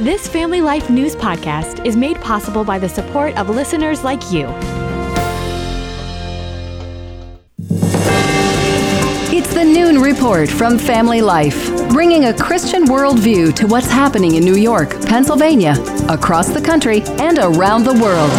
This Family Life News podcast is made possible by the support of listeners like you. It's the Noon Report from Family Life, bringing a Christian worldview to what's happening in New York, Pennsylvania, across the country, and around the world.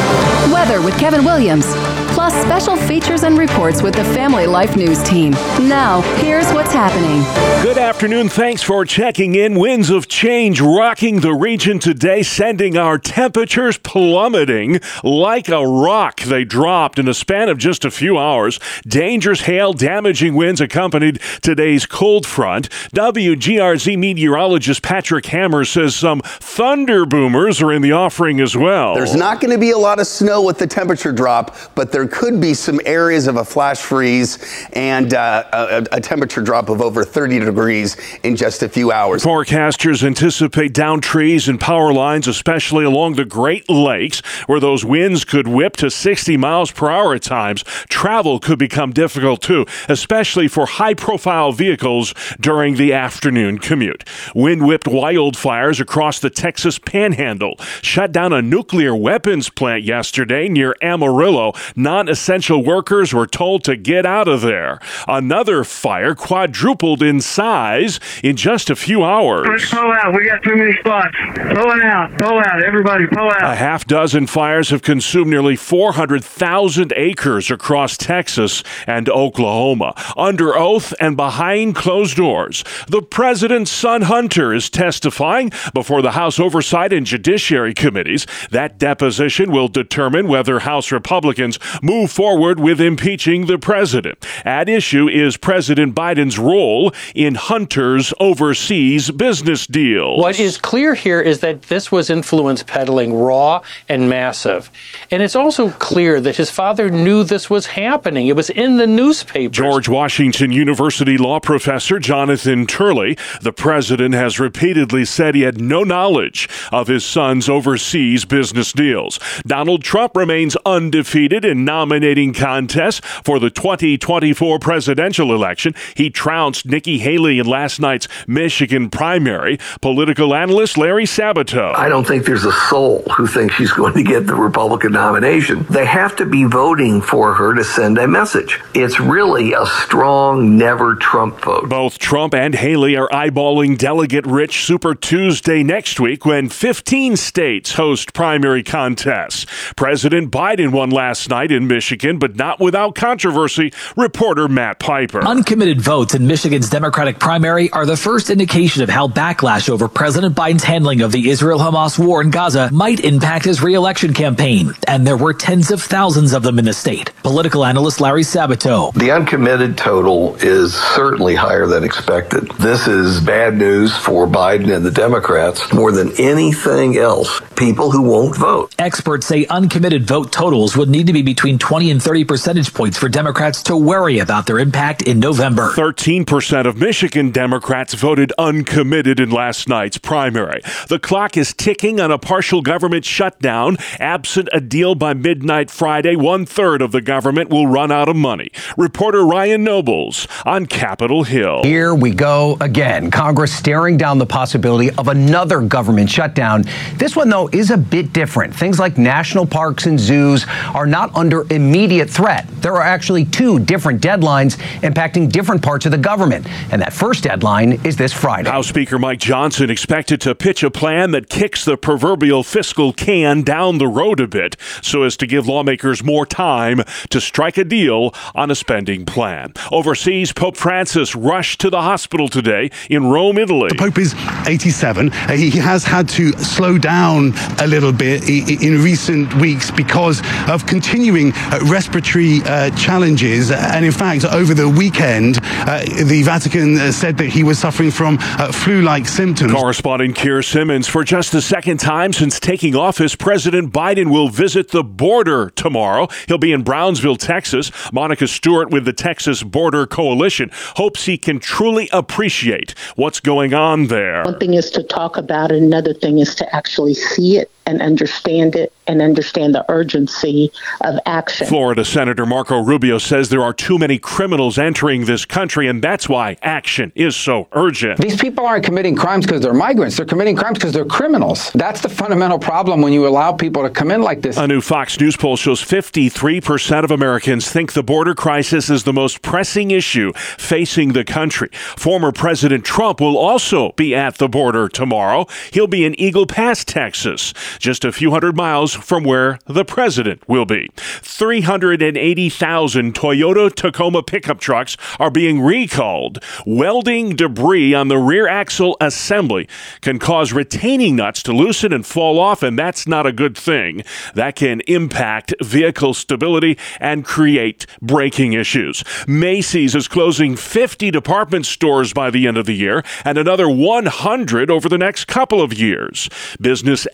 Weather with Kevin Williams, plus special features and reports with the Family Life News team. Now, here's what's happening. Good afternoon. Thanks for checking in. Winds of change rocking the region today, sending our temperatures plummeting like a rock. They dropped in a span of just a few hours. Dangerous hail, damaging winds accompanied today's cold front. WGRZ meteorologist Patrick Hammer says some thunder boomers are in the offering as well. There's not going to be a lot of snow with the temperature drop, but there could be some areas of a flash freeze and uh, a, a temperature drop of over 30 degrees in just a few hours. Forecasters anticipate down trees and power lines, especially along the Great Lakes, where those winds could whip to 60 miles per hour at times. Travel could become difficult too, especially for high profile vehicles during the afternoon commute. Wind whipped wildfires across the Texas panhandle, shut down a nuclear weapons plant yesterday near Amarillo. Non essential workers were told to get out of there. Another fire quadrupled in size in just a few hours. Let's pull out. We got too many spots. Pull it out. Pull out. Everybody, pull out. A half dozen fires have consumed nearly 400,000 acres across Texas and Oklahoma. Under oath and behind closed doors, the president's son Hunter is testifying before the House Oversight and Judiciary Committees. That deposition will determine whether House Republicans move forward with impeaching the president. At issue is President Biden's role in Hunter's overseas business deals. What is clear here is that this was influence peddling raw and massive. And it's also clear that his father knew this was happening. It was in the newspaper. George Washington University law professor Jonathan Turley, the president has repeatedly said he had no knowledge of his son's overseas business deals. Donald Trump remains undefeated in nominating contest for the 2024 presidential election. He trounced Nikki Haley in last night's Michigan primary. Political analyst Larry Sabato. I don't think there's a soul who thinks she's going to get the Republican nomination. They have to be voting for her to send a message. It's really a strong never Trump vote. Both Trump and Haley are eyeballing delegate rich Super Tuesday next week when 15 states host primary contests. President Biden won last night in Michigan, but not without controversy. Reporter Matt Piper. Uncommitted votes in Michigan's Democratic primary are the first indication of how backlash over President Biden's handling of the Israel Hamas war in Gaza might impact his reelection campaign. And there were tens of thousands of them in the state. Political analyst Larry Sabato. The uncommitted total is certainly higher than expected. This is bad news for Biden and the Democrats more than anything else. People who won't vote. Experts say uncommitted vote totals would need to be between 20 and 30 percentage points for Democrats to worry about their impact in November. 13% of Michigan Democrats voted uncommitted in last night's primary. The clock is ticking on a partial government shutdown. Absent a deal by midnight Friday, one third of the government will run out of money. Reporter Ryan Nobles on Capitol Hill. Here we go again. Congress staring down the possibility of another government shutdown. This one, though, is a bit different. Things like national parks and zoos are not under immediate threat. There are actually two different deadlines impacting different parts of the government. And that first deadline is this Friday. House Speaker Mike Johnson expected to pitch a plan that kicks the proverbial fiscal can down the road a bit so as to give lawmakers more time to strike a deal on a spending plan. Overseas, Pope Francis rushed to the hospital today in Rome, Italy. The Pope is 87. Uh, he has had to slow down a little bit i- i- in recent weeks because of continuing uh, respiratory uh, challenges. And in fact, over the weekend, uh, the Vatican uh, said that he was suffering from uh, flu like symptoms. Correspondent Keir Simmons, for just the second time since taking office, President Biden will visit the border tomorrow. He'll be in Brownsville, Texas. Monica Stewart with the Texas Border Coalition hopes he can truly appreciate what's going on there. One thing is to talk about it, another thing is to actually see it and understand it and understand the urgency of action. Florida Senator Marco Rubio says there are too many criminals entering this country, and that's why action is so urgent. These people aren't committing crimes because they're migrants. They're committing crimes because they're criminals. That's the fundamental problem when you allow people to come in like this. A new Fox News poll shows 53% of Americans think the border crisis is the most pressing issue facing the country. Former President Trump will also be at the border tomorrow. He'll be in Eagle Pass, Texas, just a few hundred miles from where the president will be. 380,000 Toyota Tacoma pickup trucks are being recalled. Welding debris on the rear axle assembly can cause retaining nuts to loosen and fall off, and that's not a good thing. That can impact vehicle stability and create braking issues. Macy's is closing 50 department stores by the end of the year and another 100 over the next couple of years. Business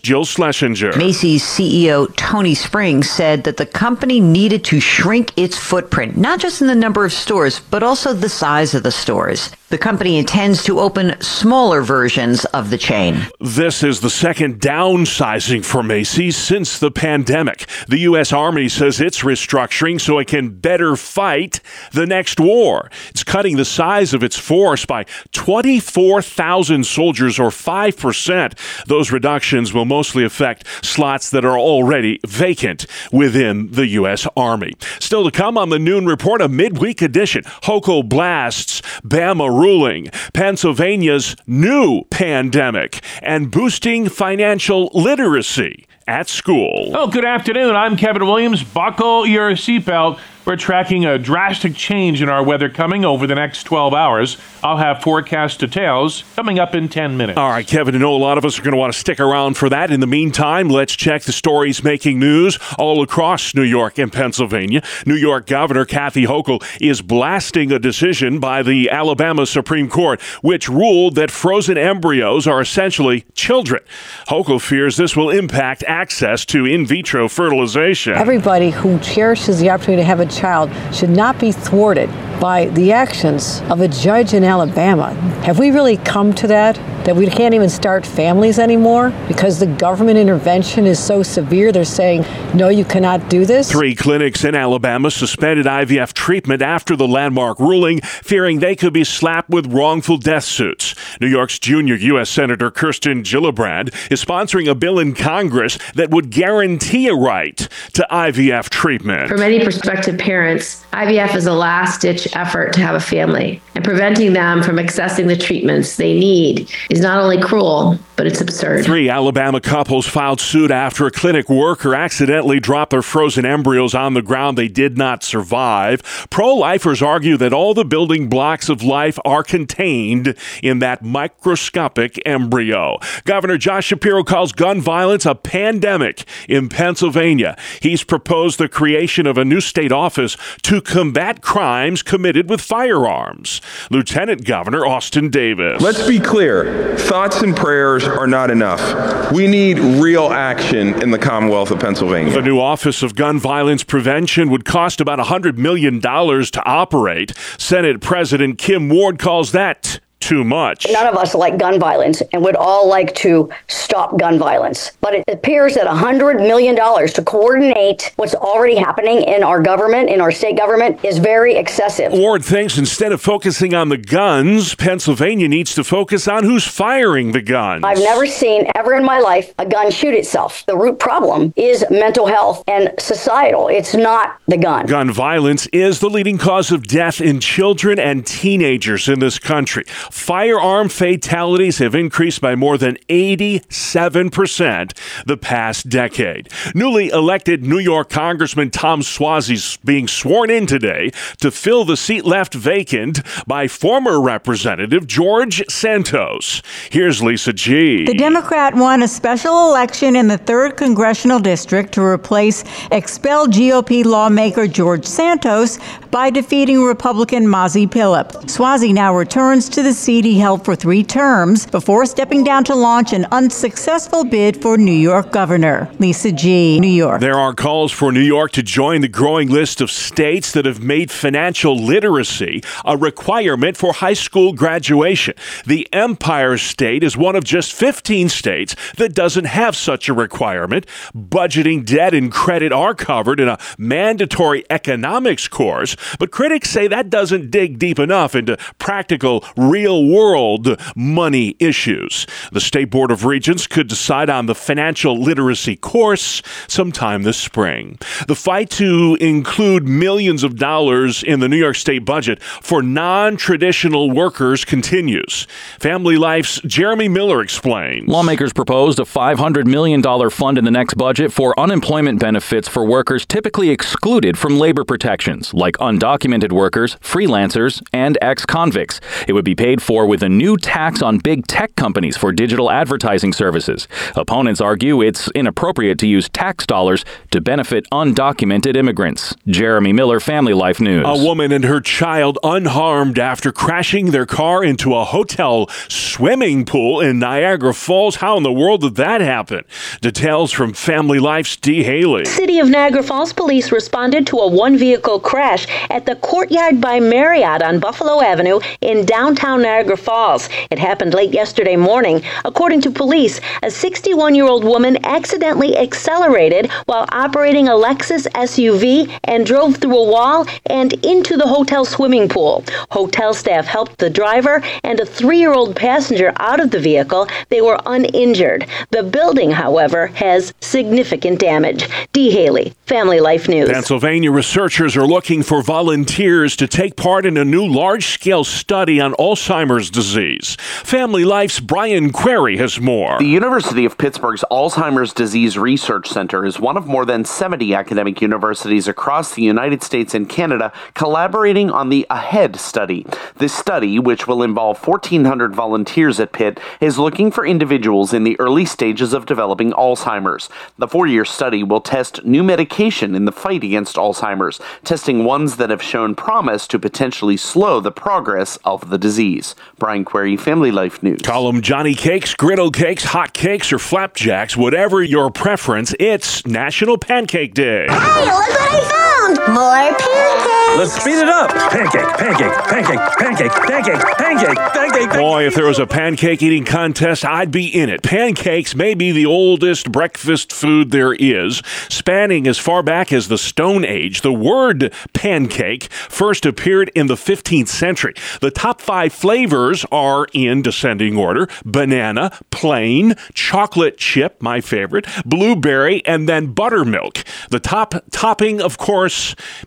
Jill Schlesinger. Macy's CEO Tony Springs said that the company needed to shrink its footprint, not just in the number of stores, but also the size of the stores. The company intends to open smaller versions of the chain. This is the second downsizing for Macy's since the pandemic. The U.S. Army says it's restructuring so it can better fight the next war. It's cutting the size of its force by 24,000 soldiers or 5%. Those reductions will mostly affect slots that are already vacant within the U.S. Army. Still to come on the Noon Report, a midweek edition. Hochul blasts Bama ruling, Pennsylvania's new pandemic, and boosting financial literacy at school. Oh, good afternoon. I'm Kevin Williams. Buckle your seatbelt. We're tracking a drastic change in our weather coming over the next 12 hours. I'll have forecast details coming up in 10 minutes. All right, Kevin, I know a lot of us are going to want to stick around for that. In the meantime, let's check the stories making news all across New York and Pennsylvania. New York Governor Kathy Hochul is blasting a decision by the Alabama Supreme Court, which ruled that frozen embryos are essentially children. Hochul fears this will impact access to in vitro fertilization. Everybody who cherishes the opportunity to have a child should not be thwarted by the actions of a judge in Alabama. Have we really come to that? That we can't even start families anymore because the government intervention is so severe? They're saying, no, you cannot do this? Three clinics in Alabama suspended IVF treatment after the landmark ruling, fearing they could be slapped with wrongful death suits. New York's junior U.S. Senator Kirsten Gillibrand is sponsoring a bill in Congress that would guarantee a right to IVF treatment. For many prospective parents, IVF is a last ditch effort to have a family, and preventing them from accessing the treatments they need is not only cruel, but it's absurd. Three Alabama couples filed suit after a clinic worker accidentally dropped their frozen embryos on the ground. They did not survive. Pro lifers argue that all the building blocks of life are contained in that microscopic embryo. Governor Josh Shapiro calls gun violence a pandemic in Pennsylvania. He's proposed the creation of a new state office to combat crimes committed with firearms. Lieutenant Governor Austin Davis. Let's be clear thoughts and prayers are not enough. We need real action in the Commonwealth of Pennsylvania. The new Office of Gun Violence Prevention would cost about $100 million to operate. Senate President Kim Ward calls that too much. None of us like gun violence and would all like to stop gun violence. But it appears that $100 million to coordinate what's already happening in our government, in our state government, is very excessive. Ward thinks instead of focusing on the guns, Pennsylvania needs to focus on who's firing the guns. I've never seen ever in my life a gun shoot itself. The root problem is mental health and societal. It's not the gun. Gun violence is the leading cause of death in children and teenagers in this country. Firearm fatalities have increased by more than 87% the past decade. Newly elected New York Congressman Tom Suozzi is being sworn in today to fill the seat left vacant by former Representative George Santos. Here's Lisa G. The Democrat won a special election in the 3rd Congressional District to replace expelled GOP lawmaker George Santos by defeating Republican Mazi Pilip. Suozzi now returns to the seat he held for three terms before stepping down to launch an unsuccessful bid for New York governor. Lisa G., New York. There are calls for New York to join the growing list of states that have made financial literacy a requirement for high school graduation. The Empire State is one of just 15 states that doesn't have such a requirement. Budgeting, debt, and credit are covered in a mandatory economics course, but critics say that doesn't dig deep enough into practical, real world money issues. The State Board of Regents could decide on the financial literacy course sometime this spring. The fight to include millions of dollars in the New York State budget for non traditional workers continues. Family Life's Jeremy Miller explains. Lawmakers proposed a $500 million fund in the next budget for unemployment benefits for workers typically excluded from labor protections, like undocumented workers, freelancers, and ex convicts. It would be paid for with a new tax on big tech companies for digital advertising services. Opponents argue it's inappropriate to use tax dollars to benefit undocumented immigrants. Jeremy Miller, Family Life News. A woman and her child unharmed after crashing their car into a hotel swimming pool in Niagara Falls. How in the world did that happen? Details from Family Life's Dee Haley. City of Niagara Falls police responded to a one vehicle crash at the Courtyard by Marriott on Buffalo Avenue in downtown Niagara Falls. It happened late yesterday morning. According to police, a 61 year old woman accidentally accelerated while operating a Lexus SUV and drove through a wall and into the hotel swimming pool. Hotel staff helped the driver and a three year old passenger out of the vehicle. They were uninjured. The building, however, has significant damage. D. Haley, Family Life News. Pennsylvania researchers are looking for volunteers to take part in a new large scale study on Alzheimer's disease. Family Life's Brian Query has more. The University of Pittsburgh's Alzheimer's Disease Research Center is one of more than 70 academic universities across the United States and Canada collaborating on the AHEAD study. This study, which will involve 1,400 volunteers at Pitt, is looking for individuals in the early stages of developing Alzheimer's. The four year study will test new medication in the fight against Alzheimer's, testing ones that have shown promise to potentially slow the progress of the disease. Brian Query, Family Life News. Call them Johnny Cakes, Griddle Cakes, Hot Cakes, or Flapjacks, whatever your preference, it's National Pancake Day. Hey, look what I found! More pancakes! Let's speed it up. Pancake, pancake, pancake, pancake, pancake, pancake, pancake. Boy, if there was a pancake eating contest, I'd be in it. Pancakes may be the oldest breakfast food there is, spanning as far back as the Stone Age. The word pancake first appeared in the 15th century. The top five flavors are in descending order banana, plain, chocolate chip, my favorite, blueberry, and then buttermilk. The top topping, of course,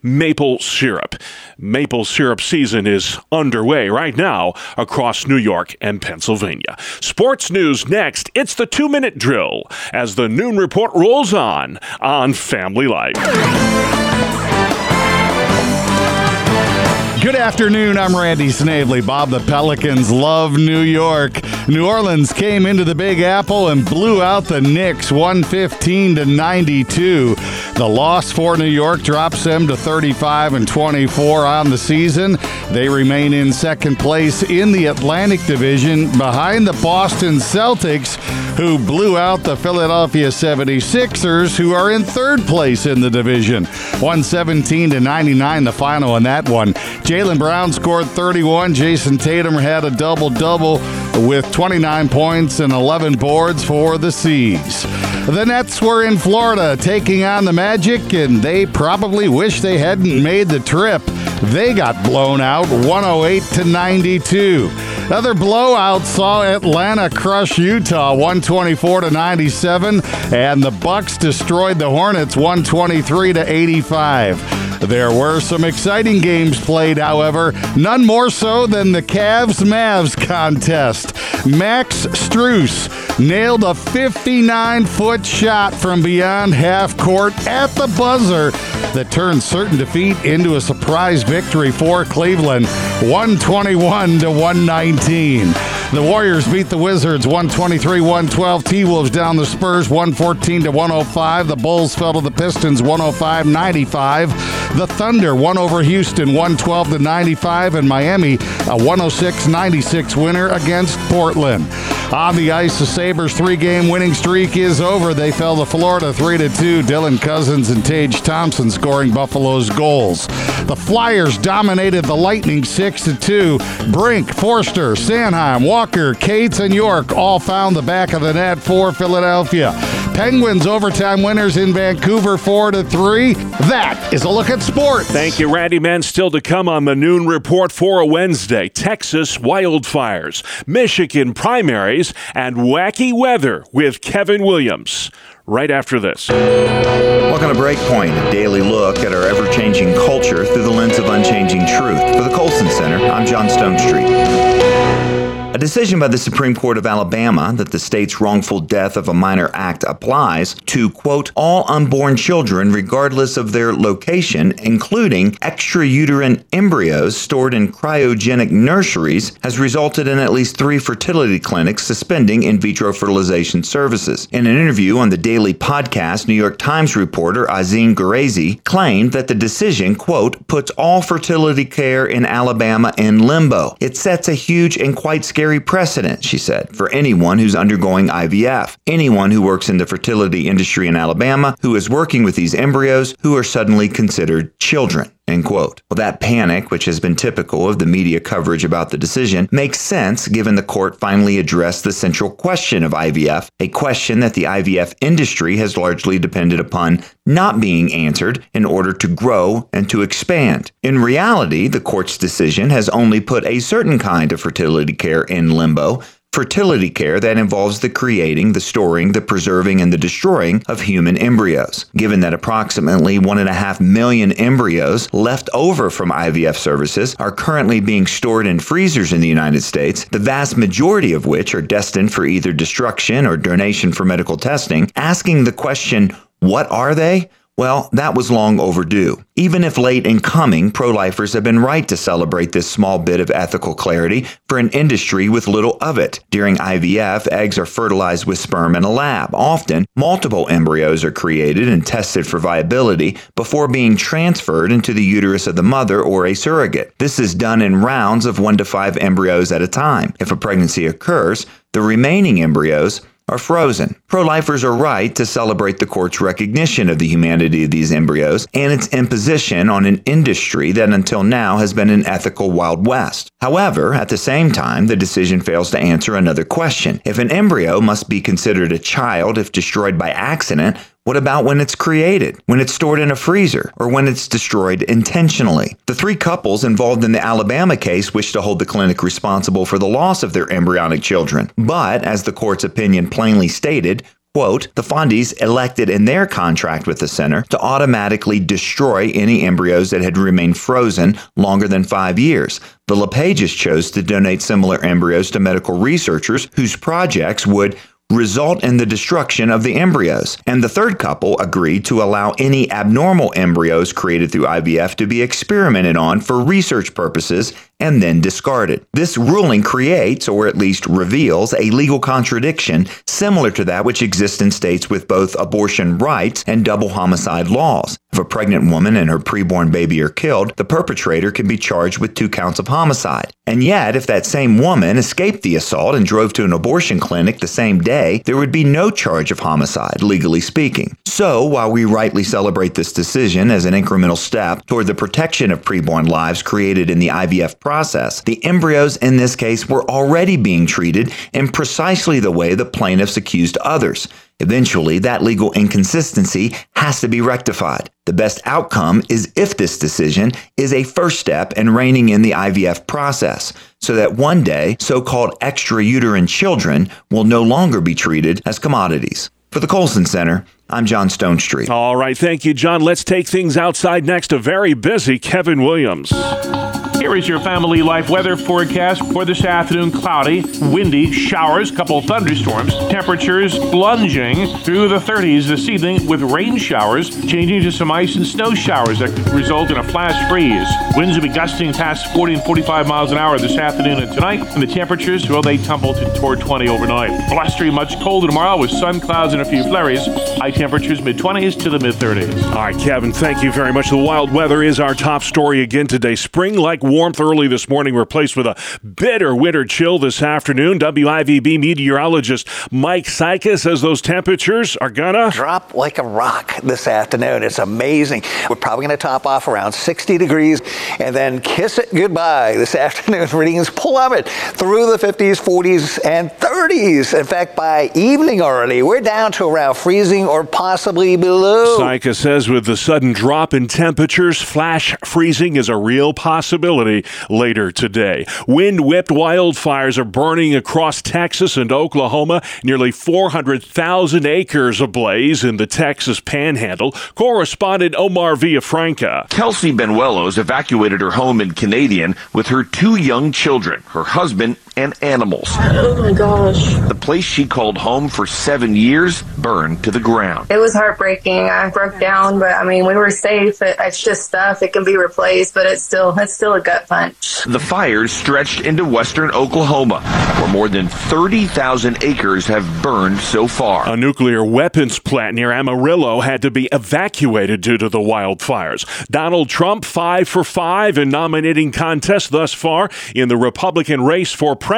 maple syrup. Maple syrup season is underway right now across New York and Pennsylvania. Sports news next. It's the two minute drill as the noon report rolls on on Family Life. Good afternoon. I'm Randy Snavely. Bob, the Pelicans love New York. New Orleans came into the Big Apple and blew out the Knicks 115 to 92. The loss for New York drops them to 35 and 24 on the season. They remain in second place in the Atlantic Division behind the Boston Celtics, who blew out the Philadelphia 76ers, who are in third place in the division. 117 to 99 the final in that one. Jaylen Brown scored 31. Jayson Tatum had a double double with 29 points and 11 boards for the C's. The Nets were in Florida taking on the Magic, and they probably wish they hadn't made the trip. They got blown out 108 to 92. Other blowouts saw Atlanta crush Utah 124 to 97, and the Bucks destroyed the Hornets 123 to 85. There were some exciting games played, however, none more so than the Cavs Mavs contest. Max Strus nailed a 59 foot shot from beyond half court at the buzzer that turned certain defeat into a surprise victory for Cleveland 121 to 119. The Warriors beat the Wizards 123 112. T Wolves down the Spurs 114 to 105. The Bulls fell to the Pistons 105 95. The Thunder won over Houston 112 to 95. And Miami a 106 96 winner against Portland. On the ice, the Sabres three game winning streak is over. They fell to Florida 3 to 2. Dylan Cozens and Tage Thompson scoring Buffalo's goals. The Flyers dominated the Lightning 6 to 2. Brink, Foerster, Sanheim, Walker, Cates, and York all found the back of the net for Philadelphia. Penguins overtime winners in Vancouver 4 to 3. That is a look at sports. Thank you, Randy Man. Still to come on the noon report for a Wednesday. Texas wildfires, Michigan primaries, and wacky weather with Kevin Williams. Right after this. Welcome to Breakpoint, a daily look at our ever changing culture through the lens of unchanging truth. For the Colson Center, I'm John Stonestreet. A decision by the Supreme Court of Alabama that the state's wrongful death of a minor act applies to, quote, all unborn children regardless of their location, including extrauterine embryos stored in cryogenic nurseries, has resulted in at least three fertility clinics suspending in vitro fertilization services. In an interview on the daily podcast, New York Times reporter Azeen Ghorayshi claimed that the decision, quote, puts all fertility care in Alabama in limbo. It sets a huge and quite scary precedent, she said, for anyone who's undergoing IVF. Anyone who works in the fertility industry in Alabama who is working with these embryos who are suddenly considered children. End quote. Well, that panic, which has been typical of the media coverage about the decision, makes sense given the court finally addressed the central question of IVF, a question that the IVF industry has largely depended upon not being answered in order to grow and to expand. In reality, the court's decision has only put a certain kind of fertility care in limbo fertility care that involves the creating, the storing, the preserving, and the destroying of human embryos. Given that approximately 1.5 million embryos left over from IVF services are currently being stored in freezers in the United States, the vast majority of which are destined for either destruction or donation for medical testing, asking the question, what are they? Well, that was long overdue. Even if late in coming, pro lifers have been right to celebrate this small bit of ethical clarity for an industry with little of it. During IVF, eggs are fertilized with sperm in a lab. Often, multiple embryos are created and tested for viability before being transferred into the uterus of the mother or a surrogate. This is done in rounds of one to five embryos at a time. If a pregnancy occurs, the remaining embryos are frozen. Pro lifers are right to celebrate the court's recognition of the humanity of these embryos and its imposition on an industry that until now has been an ethical Wild West. However, at the same time, the decision fails to answer another question. If an embryo must be considered a child if destroyed by accident, what about when it's created, when it's stored in a freezer, or when it's destroyed intentionally? The three couples involved in the Alabama case wish to hold the clinic responsible for the loss of their embryonic children. But, as the court's opinion plainly stated, Quote, the Fondes elected in their contract with the center to automatically destroy any embryos that had remained frozen longer than five years. The LePages chose to donate similar embryos to medical researchers whose projects would result in the destruction of the embryos. And the third couple agreed to allow any abnormal embryos created through IVF to be experimented on for research purposes and then discarded. This ruling creates, or at least reveals, a legal contradiction similar to that which exists in states with both abortion rights and double homicide laws. If a pregnant woman and her preborn baby are killed, the perpetrator can be charged with two counts of homicide. And yet, if that same woman escaped the assault and drove to an abortion clinic the same day, there would be no charge of homicide, legally speaking. So, while we rightly celebrate this decision as an incremental step toward the protection of preborn lives created in the IVF process, the embryos in this case were already being treated in precisely the way the plaintiffs accused others. Eventually, that legal inconsistency has to be rectified. The best outcome is if this decision is a first step in reining in the IVF process, so that one day so called extrauterine children will no longer be treated as commodities. For the Colson Center, I'm John Stonestreet. All right, thank you, John. Let's take things outside next. A very busy Kevin Williams. Here is your family life weather forecast for this afternoon. Cloudy, windy, showers, couple thunderstorms. Temperatures plunging through the 30s this evening with rain showers changing to some ice and snow showers that could result in a flash freeze. Winds will be gusting past 40 and 45 miles an hour this afternoon and tonight. And the temperatures, well, they tumble to toward 20 overnight. Blustery, much colder tomorrow with sun clouds and a few flurries. High temperatures mid 20s to the mid 30s. All right, Kevin, thank you very much. The wild weather is our top story again today. Spring like warmth early this morning, replaced with a bitter winter chill this afternoon. WIVB meteorologist Mike Sika says those temperatures are gonna drop like a rock this afternoon. It's amazing. We're probably going to top off around 60 degrees and then kiss it goodbye this afternoon. Readings plummet through the 50s, 40s, and 30s. In fact, by evening already, we're down to around freezing or possibly below. Sika says with the sudden drop in temperatures, flash freezing is a real possibility later today. Wind whipped wildfires are burning across Texas and Oklahoma, nearly 400,000 acres ablaze in the Texas panhandle. Correspondent Omar Villafranca. Kelsey Benuelos evacuated her home in Canadian with her two young children, her husband, and animals. Oh my gosh. The place she called home for seven years burned to the ground. It was heartbreaking. I broke down, but I mean, we were safe. It, it's just stuff. It can be replaced, but it's still it's still a gut punch. The fires stretched into western Oklahoma, where more than 30,000 acres have burned so far. A nuclear weapons plant near Amarillo had to be evacuated due to the wildfires. Donald Trump, five for five in nominating contests thus far in the Republican race for president.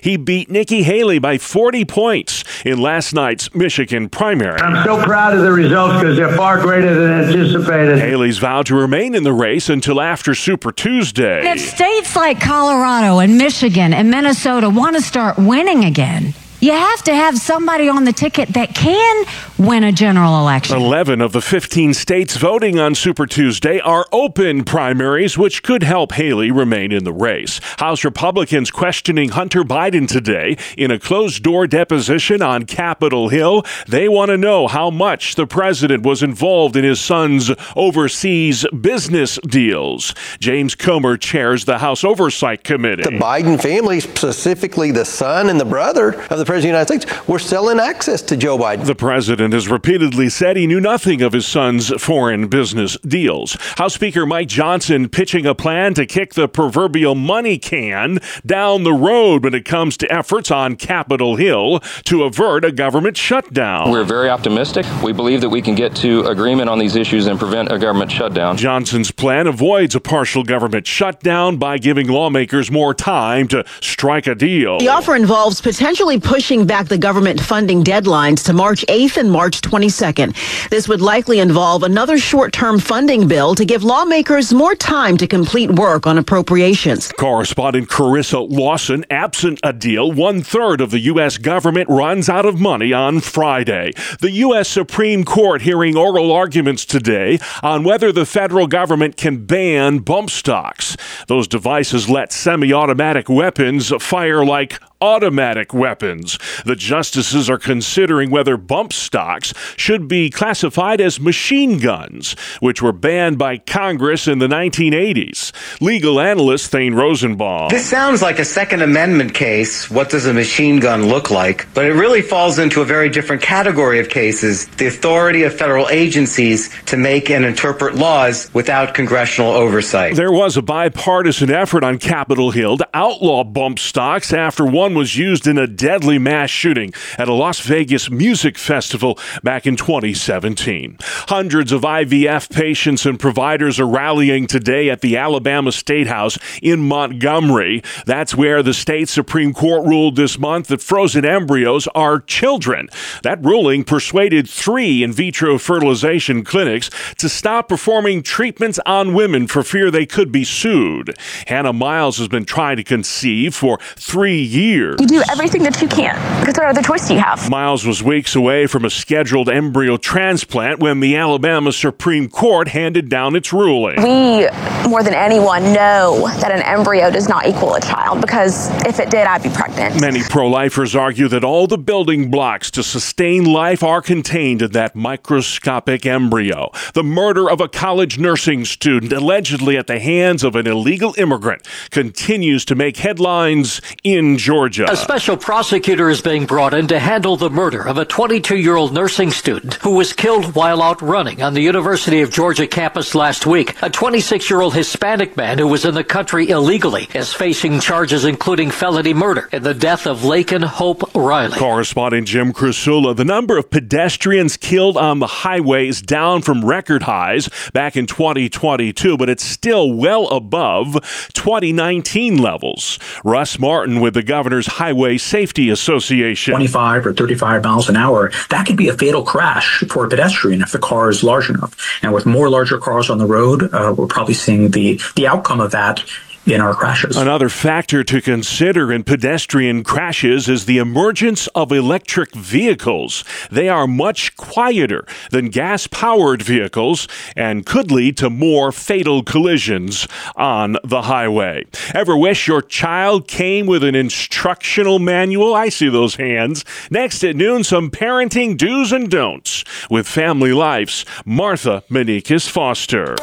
He beat Nikki Haley by 40 points in last night's Michigan primary. I'm so proud of the results because they're far greater than anticipated. Haley's vowed to remain in the race until after Super Tuesday. If states like Colorado and Michigan and Minnesota want to start winning again, you have to have somebody on the ticket that can win a general election. 11 of the 15 states voting on Super Tuesday are open primaries, which could help Haley remain in the race. House Republicans questioning Hunter Biden today in a closed door deposition on Capitol Hill. They want to know how much the president was involved in his son's overseas business deals. James Comer chairs the House Oversight Committee. The Biden family, specifically the son and the brother of the President of the United States, were selling access to Joe Biden. The president has repeatedly said he knew nothing of his son's foreign business deals. House Speaker Mike Johnson pitching a plan to kick the proverbial money can down the road when it comes to efforts on Capitol Hill to avert a government shutdown. We're very optimistic. We believe that we can get to agreement on these issues and prevent a government shutdown. Johnson's plan avoids a partial government shutdown by giving lawmakers more time to strike a deal. The offer involves potentially pushing pushing back the government funding deadlines to March 8th and March 22nd. This would likely involve another short-term funding bill to give lawmakers more time to complete work on appropriations. Correspondent Carissa Lawson, absent a deal, one third of the U.S. government runs out of money on Friday. The U.S. Supreme Court hearing oral arguments today on whether the federal government can ban bump stocks. Those devices let semi automatic weapons fire like automatic weapons. The justices are considering whether bump stocks should be classified as machine guns, which were banned by Congress in the 1980s. Legal analyst Thane Rosenbaum. This sounds like a Second Amendment case. What does a machine gun look like? But it really falls into a very different category of cases the authority of federal agencies to make and interpret laws without congressional oversight. There was a bipartisan effort on Capitol Hill to outlaw bump stocks after one was used in a deadly mass shooting at a Las Vegas music festival back in 2017. Hundreds of IVF patients and providers are rallying today at the Alabama State House in Montgomery. That's where the state Supreme Court ruled this month that frozen embryos are children. That ruling persuaded three in vitro fertilization clinics to stop performing treatments on women for fear they could be sued. Hannah Miles has been trying to conceive for three years years. You do everything that you can because what other choice do you have? Miles was weeks away from a scheduled embryo transplant when the Alabama Supreme Court handed down its ruling. We, more than anyone, know that an embryo does not equal a child because if it did, I'd be pregnant. Many pro lifers argue that all the building blocks to sustain life are contained in that microscopic embryo. The murder of a college nursing student, allegedly at the hands of an illegal immigrant, continues to make headlines in Georgia. A special prosecutor is being brought in to handle the murder of a 22 year old nursing student who was killed while out running on the University of Georgia campus last week. A 26 year old Hispanic man who was in the country illegally is facing charges including felony murder in the death of Laken Hope Riley. Correspondent Jim Krasula, the number of pedestrians killed on the highway is down from record highs back in 2022, but it's still well above 2019 levels. Russ Martin with the Highway Safety Association. 25 or 35 miles an hour, that could be a fatal crash for a pedestrian if the car is large enough. And with more larger cars on the road, uh, we're probably seeing the, the outcome of that in our crashes. Another factor to consider in pedestrian crashes is the emergence of electric vehicles. They are much quieter than gas powered vehicles and could lead to more fatal collisions on the highway. Ever wish your child came with an instructional manual? I see those hands. Next at noon, some parenting do's and don'ts with Family Life's Martha Manikas Foster.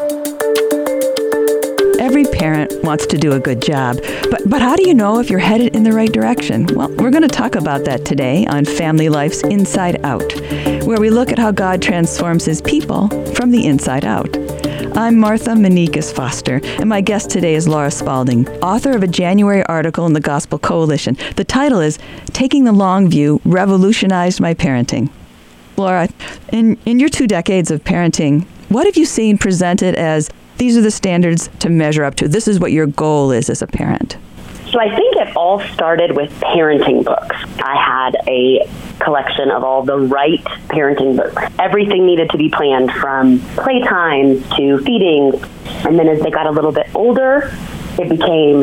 Every parent wants to do a good job, but, but how do you know if you're headed in the right direction? Well, we're going to talk about that today on Family Life's Inside Out, where we look at how God transforms his people from the inside out. I'm Martha Manikas Foster, and my guest today is Laura Spalding, author of a January article in the Gospel Coalition. The title is Taking the Long View Revolutionized My Parenting. Laura, in, in your two decades of parenting, what have you seen presented as these are the standards to measure up to. This is what your goal is as a parent. So I think it all started with parenting books. I had a collection of all the right parenting books. Everything needed to be planned from playtimes to feeding. And then as they got a little bit older, it became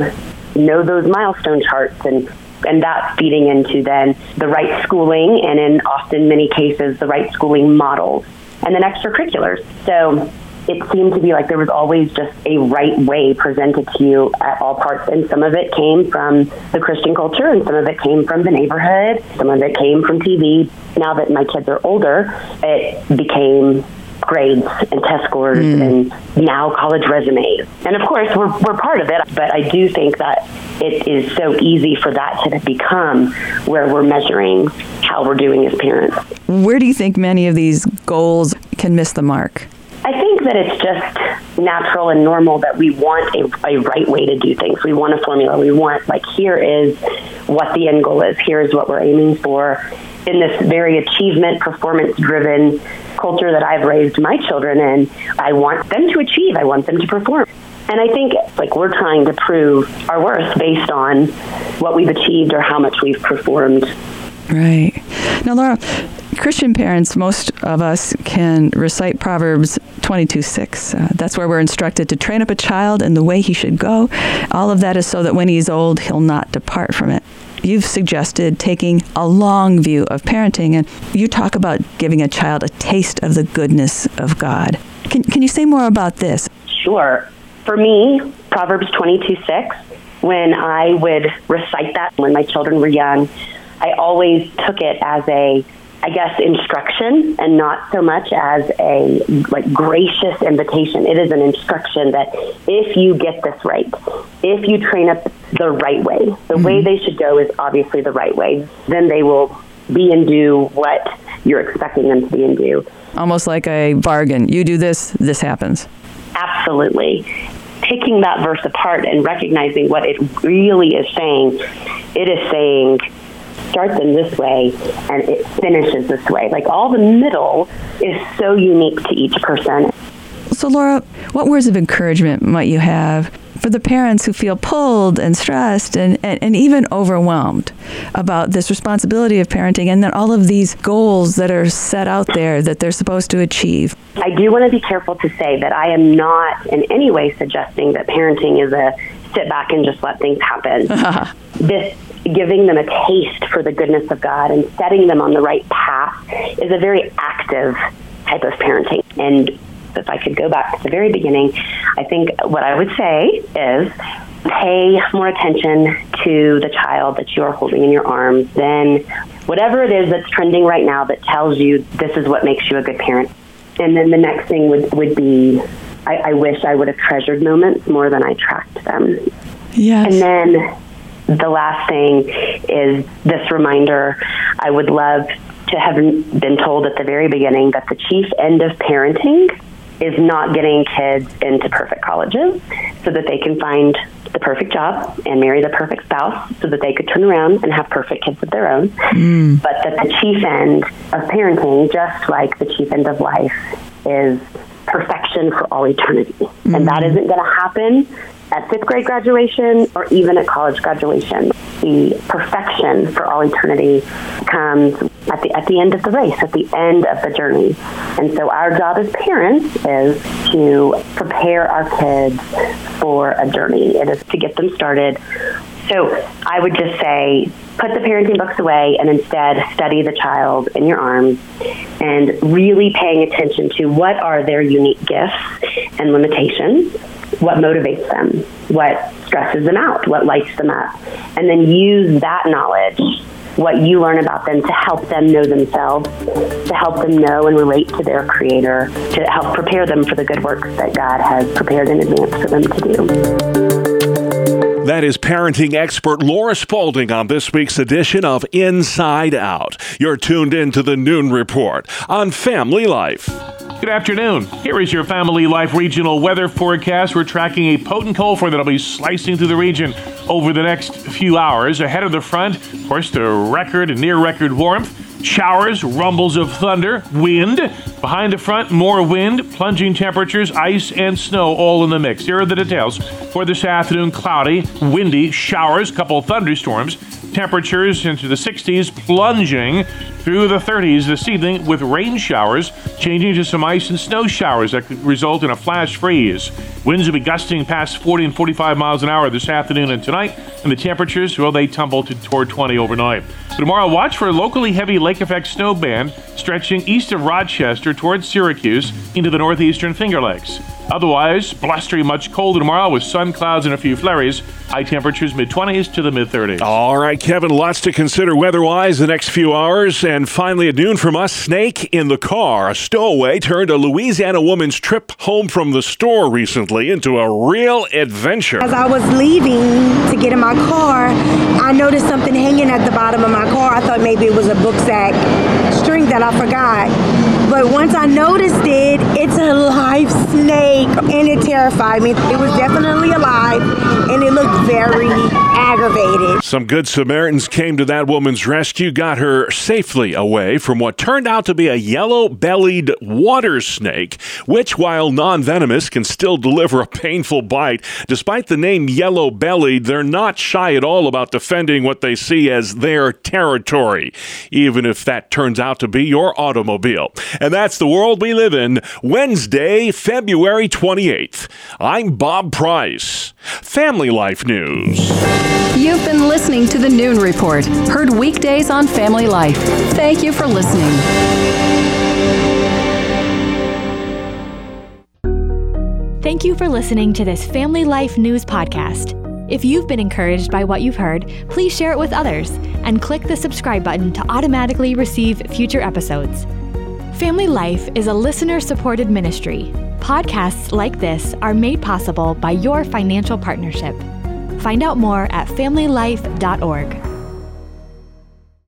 know those milestone charts and and that feeding into then the right schooling and in often many cases the right schooling models and then extracurriculars. So it seemed to be like there was always just a right way presented to you at all parts. And some of it came from the Christian culture, and some of it came from the neighborhood, some of it came from TV. Now that my kids are older, it became grades and test scores mm. and now college resumes. And of course, we're, we're part of it, but I do think that it is so easy for that to become where we're measuring how we're doing as parents. Where do you think many of these goals can miss the mark? I think that it's just natural and normal that we want a, a right way to do things. We want a formula. We want, like, here is what the end goal is, here is what we're aiming for. In this very achievement, performance driven culture that I've raised my children in, I want them to achieve, I want them to perform. And I think like we're trying to prove our worth based on what we've achieved or how much we've performed. Right. Now, Laura, Christian parents, most of us can recite Proverbs 22 6. Uh, that's where we're instructed to train up a child in the way he should go. All of that is so that when he's old, he'll not depart from it. You've suggested taking a long view of parenting, and you talk about giving a child a taste of the goodness of God. Can, can you say more about this? Sure. For me, Proverbs 22 6, when I would recite that when my children were young, I always took it as a I guess instruction and not so much as a like gracious invitation. It is an instruction that if you get this right, if you train up the right way, the mm-hmm. way they should go is obviously the right way, then they will be and do what you're expecting them to be and do. Almost like a bargain. You do this, this happens. Absolutely. Taking that verse apart and recognizing what it really is saying, it is saying starts in this way and it finishes this way. Like all the middle is so unique to each person. So, Laura, what words of encouragement might you have for the parents who feel pulled and stressed and, and, and, even overwhelmed about this responsibility of parenting and then all of these goals that are set out there that they're supposed to achieve? I do want to be careful to say that I am not in any way suggesting that parenting is a sit back and just let things happen. this giving them a taste for the goodness of God and setting them on the right path is a very active type of parenting. And if I could go back to the very beginning, I think what I would say is pay more attention to the child that you are holding in your arms than whatever it is that's trending right now that tells you this is what makes you a good parent. And then the next thing would, would be I, I wish I would have treasured moments more than I tracked them. Yes. And then the last thing is this reminder I would love to have been told at the very beginning that the chief end of parenting is not getting kids into perfect colleges so that they can find the perfect job and marry the perfect spouse so that they could turn around and have perfect kids of their own. Mm. But that the chief end of parenting, just like the chief end of life, is perfection for all eternity. Mm. And that isn't going to happen at fifth grade graduation or even at college graduation. The perfection for all eternity comes at the at the end of the race, at the end of the journey. And so our job as parents is to prepare our kids for a journey. It is to get them started. So I would just say put the parenting books away and instead study the child in your arms and really paying attention to what are their unique gifts and limitations what motivates them, what stresses them out, what lights them up, and then use that knowledge, what you learn about them, to help them know themselves, to help them know and relate to their creator, to help prepare them for the good works that God has prepared in advance for them to do. That is parenting expert Laura Spalding on this week's edition of Inside Out. You're tuned in to the Noon Report on Family Life. Good afternoon. Here is your Family Life regional weather forecast. We're tracking a potent cold front that'll be slicing through the region over the next few hours. Ahead of the front, of course, the record near record warmth. Showers, rumbles of thunder, wind. Behind the front, more wind, plunging temperatures, ice, and snow all in the mix. Here are the details. For this afternoon, cloudy, windy, showers, couple thunderstorms. Temperatures into the 60s, plunging through the 30s this evening with rain showers, changing to some ice and snow showers that could result in a flash freeze. Winds will be gusting past 40 and 45 miles an hour this afternoon and tonight, and the temperatures, well, they tumble to toward 20 overnight. tomorrow, watch for a locally heavy lake effect snow band stretching east of Rochester towards Syracuse into the northeastern Finger Lakes. Otherwise, blustery, much colder tomorrow with sun, clouds, and a few flurries. High temperatures mid 20s to the mid 30s. All right, Kevin, lots to consider weather wise the next few hours. And finally, at noon from us, snake in the car. A stowaway turned a Louisiana woman's trip home from the store recently into a real adventure. As I was leaving to get in my car, I noticed something hanging at the bottom of my car. I thought maybe it was a book sack string that I forgot. But once I noticed it, it's a live snake and it terrified me. It was definitely alive and it looked very aggravated. Some good Samaritans came to that woman's rescue, got her safely away from what turned out to be a yellow bellied water snake, which, while non venomous, can still deliver a painful bite. Despite the name yellow bellied, they're not shy at all about defending what they see as their territory, even if that turns out to be your automobile. And that's the world we live in. Wednesday, February 28th. I'm Bob Price. Family Life News. You've been listening to the Noon Report, heard weekdays on Family Life. Thank you for listening. Thank you for listening to this Family Life News podcast. If you've been encouraged by what you've heard, please share it with others and click the subscribe button to automatically receive future episodes. Family Life is a listener supported ministry. Podcasts like this are made possible by your financial partnership. Find out more at familylife.org.